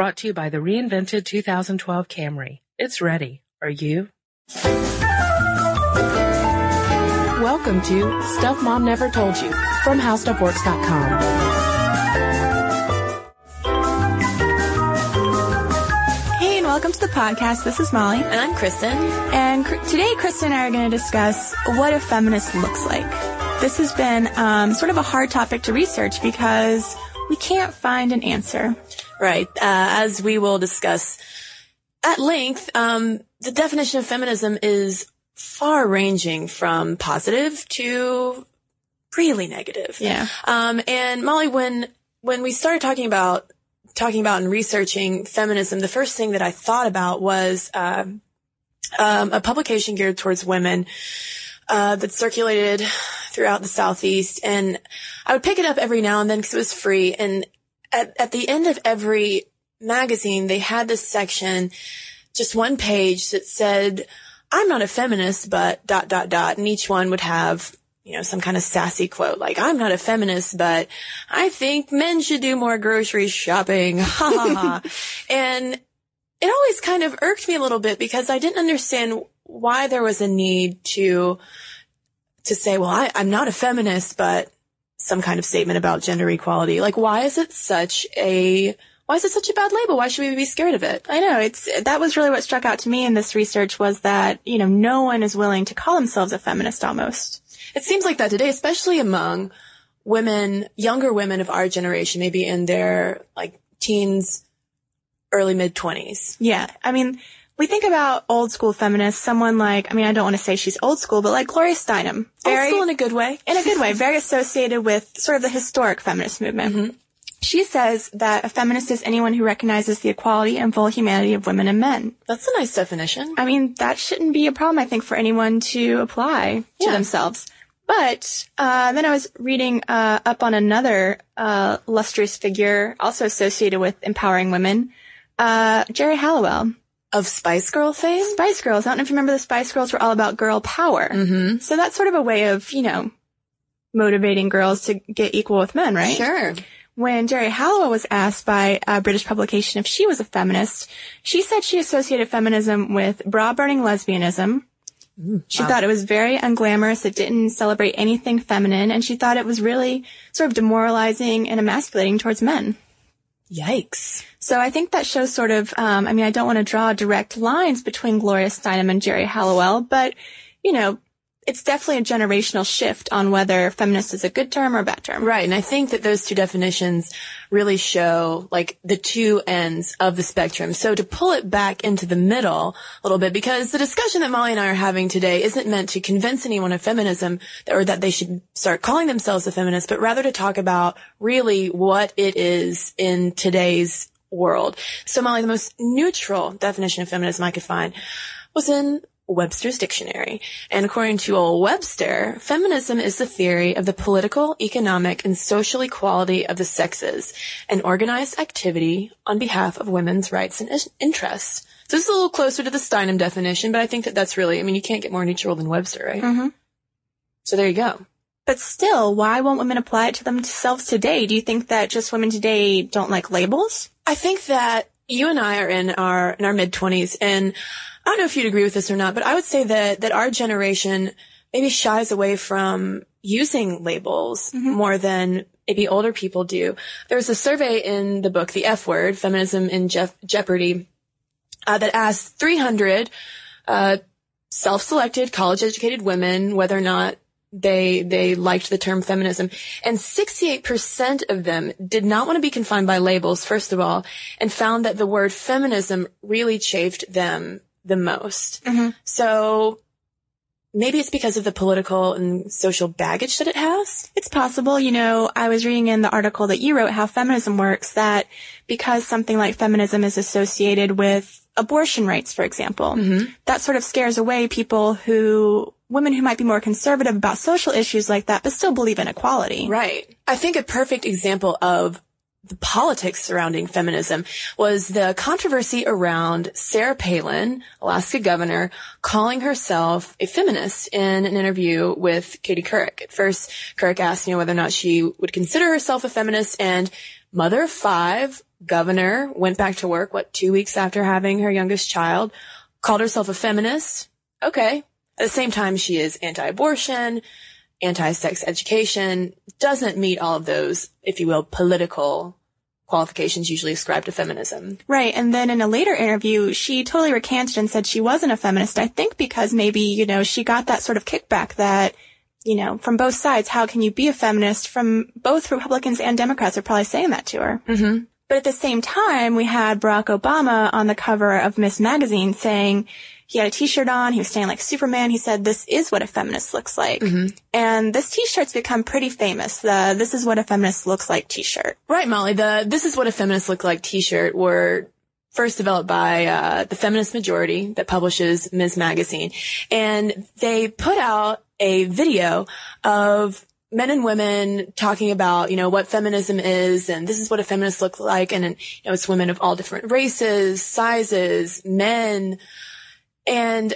Brought to you by the reinvented 2012 Camry. It's ready. Are you? Welcome to Stuff Mom Never Told You from HowStuffWorks.com. Hey, and welcome to the podcast. This is Molly. And I'm Kristen. And cr- today, Kristen and I are going to discuss what a feminist looks like. This has been um, sort of a hard topic to research because we can't find an answer. Right. Uh, as we will discuss at length, um, the definition of feminism is far ranging from positive to really negative. Yeah. Um, and Molly, when, when we started talking about, talking about and researching feminism, the first thing that I thought about was, um, um, a publication geared towards women, uh, that circulated throughout the Southeast. And I would pick it up every now and then because it was free. And at, at the end of every magazine, they had this section, just one page that said, I'm not a feminist, but dot, dot, dot. And each one would have, you know, some kind of sassy quote like, I'm not a feminist, but I think men should do more grocery shopping. Ha ha ha. and it always kind of irked me a little bit because I didn't understand why there was a need to, to say, well, I, I'm not a feminist, but some kind of statement about gender equality. Like, why is it such a, why is it such a bad label? Why should we be scared of it? I know it's that was really what struck out to me in this research was that you know no one is willing to call themselves a feminist almost. It seems like that today, especially among women, younger women of our generation, maybe in their like teens, early mid twenties. Yeah, I mean, we think about old school feminists, someone like, I mean, I don't want to say she's old school, but like Gloria Steinem. Old school in a good way. In a good way, very associated with sort of the historic feminist movement. Mm-hmm. She says that a feminist is anyone who recognizes the equality and full humanity of women and men. That's a nice definition. I mean, that shouldn't be a problem, I think, for anyone to apply to Yeah. themselves. But uh, then I was reading uh, up on another uh, lustrous figure, also associated with empowering women, uh, Geri Halliwell. Of Spice Girl fame? Spice Girls. I don't know if you remember the Spice Girls were all about girl power. Mm-hmm. So that's sort of a way of, you know, motivating girls to get equal with men, right? Sure. When Geri Halliwell was asked by a British publication if she was a feminist, she said she associated feminism with bra-burning lesbianism. She wow. thought it was very unglamorous. It didn't celebrate anything feminine, and she thought it was really sort of demoralizing and emasculating towards men. Yikes. So I think that shows sort of, um, I mean, I don't want to draw direct lines between Gloria Steinem and Geri Halliwell, but, you know, it's definitely a generational shift on whether feminist is a good term or a bad term. Right. And I think that those two definitions really show like the two ends of the spectrum. So to pull it back into the middle a little bit, because the discussion that Molly and I are having today isn't meant to convince anyone of feminism or that they should start calling themselves a feminist, but rather to talk about really what it is in today's world. So Molly, the most neutral definition of feminism I could find was in Webster's Dictionary. And according to old Webster, feminism is the theory of the political, economic, and social equality of the sexes and organized activity on behalf of women's rights and interests. So this is a little closer to the Steinem definition, but I think that that's really, I mean, you can't get more neutral than Webster, right? Mm-hmm. So there you go. But still, why won't women apply it to themselves today? Do you think that just women today don't like labels? I think that you and I are in our in our mid twenties, and don't know if you'd agree with this or not, but I would say that that our generation maybe shies away from using labels Mm-hmm. more than maybe older people do. There's a survey in the book, The F Word, Feminism in Jeff- Jeopardy, uh, that asked 300 uh, self-selected, college-educated women whether or not they they liked the term feminism, and 68% of them did not want to be confined by labels. First of all, and found that the word feminism really chafed them the most. Mm-hmm. So maybe it's because of the political and social baggage that it has. It's possible. You know, I was reading in the article that you wrote how feminism works that because something like feminism is associated with abortion rights, for example, mm-hmm. that sort of scares away people who, women who might be more conservative about social issues like that, but still believe in equality. Right. I think a perfect example of the politics surrounding feminism was the controversy around Sarah Palin, Alaska governor, calling herself a feminist in an interview with Katie Couric. At first, Couric asked, you know, whether or not she would consider herself a feminist and mother of five, governor, went back to work, what, two weeks after having her youngest child, called herself a feminist. Okay. At the same time, she is anti-abortion, anti-sex education, doesn't meet all of those, if you will, political qualifications usually ascribed to feminism. Right. And then in a later interview, she totally recanted and said she wasn't a feminist. I think because maybe, you know, she got that sort of kickback that, you know, from both sides, how can you be a feminist? From both Republicans and Democrats are probably saying that to her. Mm-hmm. But at the same time, we had Barack Obama on the cover of Ms. Magazine saying he had a t-shirt on, he was standing like Superman. He said, this is what a feminist looks like. And this t-shirt's become pretty famous. The this is what a feminist looks like t-shirt. Right, Molly. The This is what a feminist look like t-shirt were first developed by uh, the Feminist Majority that publishes Ms. Magazine. And they put out a video of men and women talking about, you know, what feminism is and this is what a feminist looks like. And, you know, it's women of all different races, sizes, men. And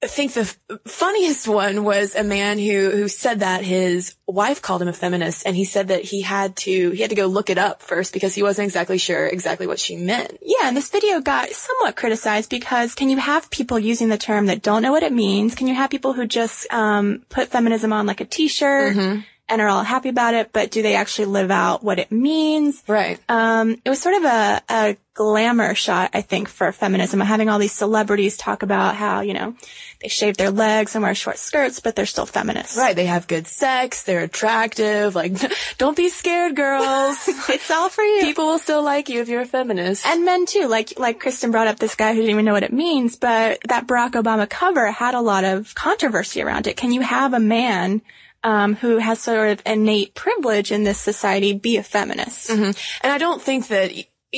I think the f- funniest one was a man who, who said that his wife called him a feminist and he said that he had to, he had to go look it up first because he wasn't exactly sure exactly what she meant. Yeah, and this video got somewhat criticized because can you have people using the term that don't know what it means? Can you have people who just um, put feminism on like a t-shirt and are all happy about it, but do they actually live out what it means? Right. Um, it was sort of a, a glamour shot, I think, for feminism, having all these celebrities talk about how, you know, they shave their legs and wear short skirts, but they're still feminists. Right. They have good sex. They're attractive. Like, don't be scared, girls. It's all for you. People will still like you if you're a feminist. And men too, like like Kristen brought up this guy who didn't even know what it means, but that Barack Obama cover had a lot of controversy around it. Can you have a man um, who has sort of innate privilege in this society be a feminist? And I don't think that,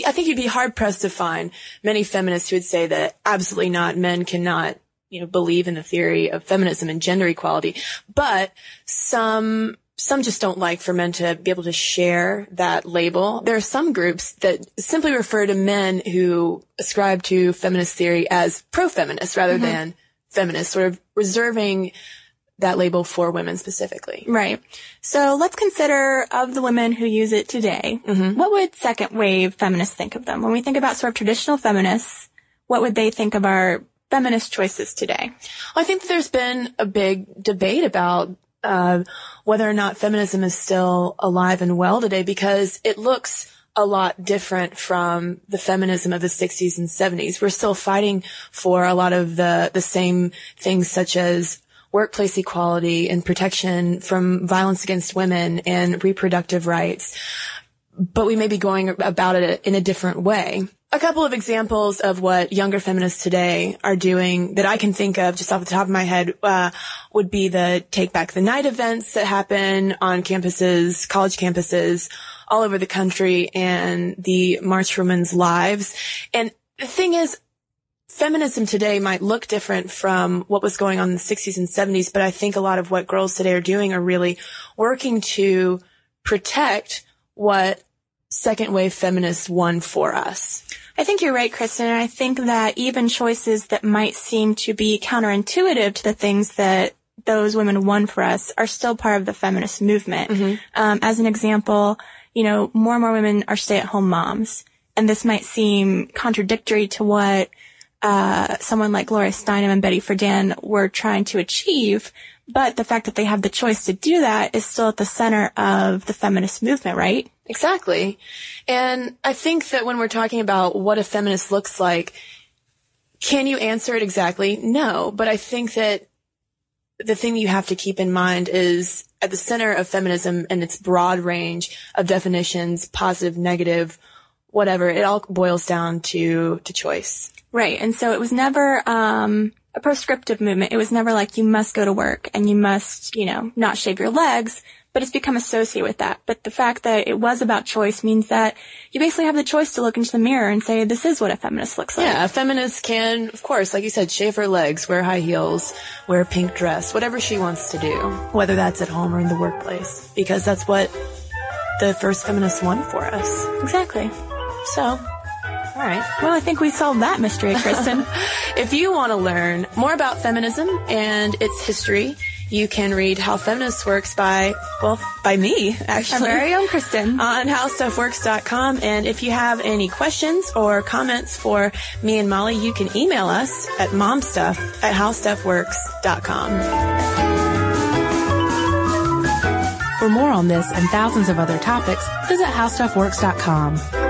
I think you'd be hard pressed to find many feminists who would say that absolutely not, men cannot, you know, believe in the theory of feminism and gender equality. But some, some just don't like for men to be able to share that label. There are some groups that simply refer to men who ascribe to feminist theory as pro-feminist rather than feminist, sort of reserving that label for women specifically. Right. So let's consider of the women who use it today, what would second wave feminists think of them? When we think about sort of traditional feminists, what would they think of our feminist choices today? I think that there's been a big debate about uh, whether or not feminism is still alive and well today because it looks a lot different from the feminism of the 60s and 70s. We're still fighting for a lot of the, the same things such as workplace equality and protection from violence against women and reproductive rights. But we may be going about it in a different way. A couple of examples of what younger feminists today are doing that I can think of just off the top of my head uh, would be the Take Back the Night events that happen on campuses, college campuses all over the country and the March for Women's Lives. And the thing is, feminism today might look different from what was going on in the 60s and 70s, but I think a lot of what girls today are doing are really working to protect what second wave feminists won for us. I think you're right, Kristen. And I think that even choices that might seem to be counterintuitive to the things that those women won for us are still part of the feminist movement. Mm-hmm. Um, as an example, you know, more and more women are stay-at-home moms, and this might seem contradictory to what uh, someone like Gloria Steinem and Betty Friedan were trying to achieve. But the fact that they have the choice to do that is still at the center of the feminist movement, right? Exactly. And I think that when we're talking about what a feminist looks like, can you answer it exactly? No. But I think that the thing you have to keep in mind is at the center of feminism and its broad range of definitions, positive, negative, whatever, it all boils down to, to choice. Right. And so it was never, um, a proscriptive movement. It was never like you must go to work and you must, you know, not shave your legs, but it's become associated with that. But the fact that it was about choice means that you basically have the choice to look into the mirror and say, this is what a feminist looks like. Yeah, a feminist can, of course, like you said, shave her legs, wear high heels, wear a pink dress, whatever she wants to do, whether that's at home or in the workplace, because that's what the first feminists won for us. Exactly. So, all right. Well, I think we solved that mystery, Kristen. if you want to learn more about feminism and its history, you can read How Feminist Works by, well, by me, actually. Our very own Kristen. On howstuffworks.com. And if you have any questions or comments for me and Molly, you can email us at momstuff at howstuffworks.com. For more on this and thousands of other topics, visit howstuffworks.com.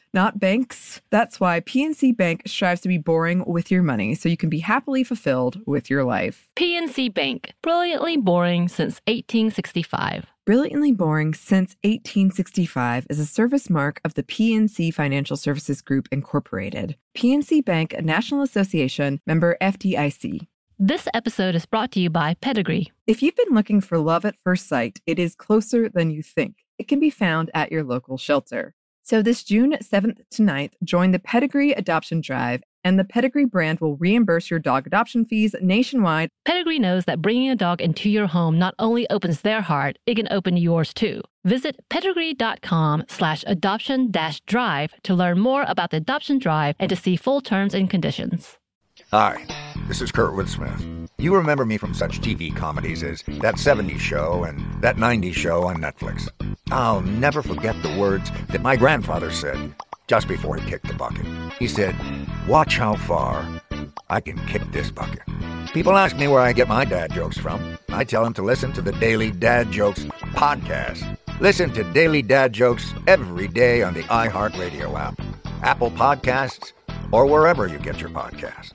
not banks. That's why PNC Bank strives to be boring with your money so you can be happily fulfilled with your life. PNC Bank, brilliantly boring since 1865. Brilliantly Boring Since 1865 is a service mark of the PNC Financial Services Group, Incorporated. PNC Bank, a National Association member FDIC. This episode is brought to you by Pedigree. If you've been looking for love at first sight, it is closer than you think. It can be found at your local shelter. So, this June 7th to 9th, join the Pedigree Adoption Drive, and the Pedigree brand will reimburse your dog adoption fees nationwide. Pedigree knows that bringing a dog into your home not only opens their heart, it can open yours too. Visit pedigree.com slash adoption dash drive to learn more about the adoption drive and to see full terms and conditions. Hi, this is Kurt Smith. You remember me from such TV comedies as That 70s Show and That 90s Show on Netflix. I'll never forget the words that my grandfather said just before he kicked the bucket. He said, Watch how far I can kick this bucket. People ask me where I get my dad jokes from. I tell them to listen to the Daily Dad Jokes podcast. Listen to Daily Dad Jokes every day on the iHeartRadio app, Apple Podcasts, or wherever you get your podcasts.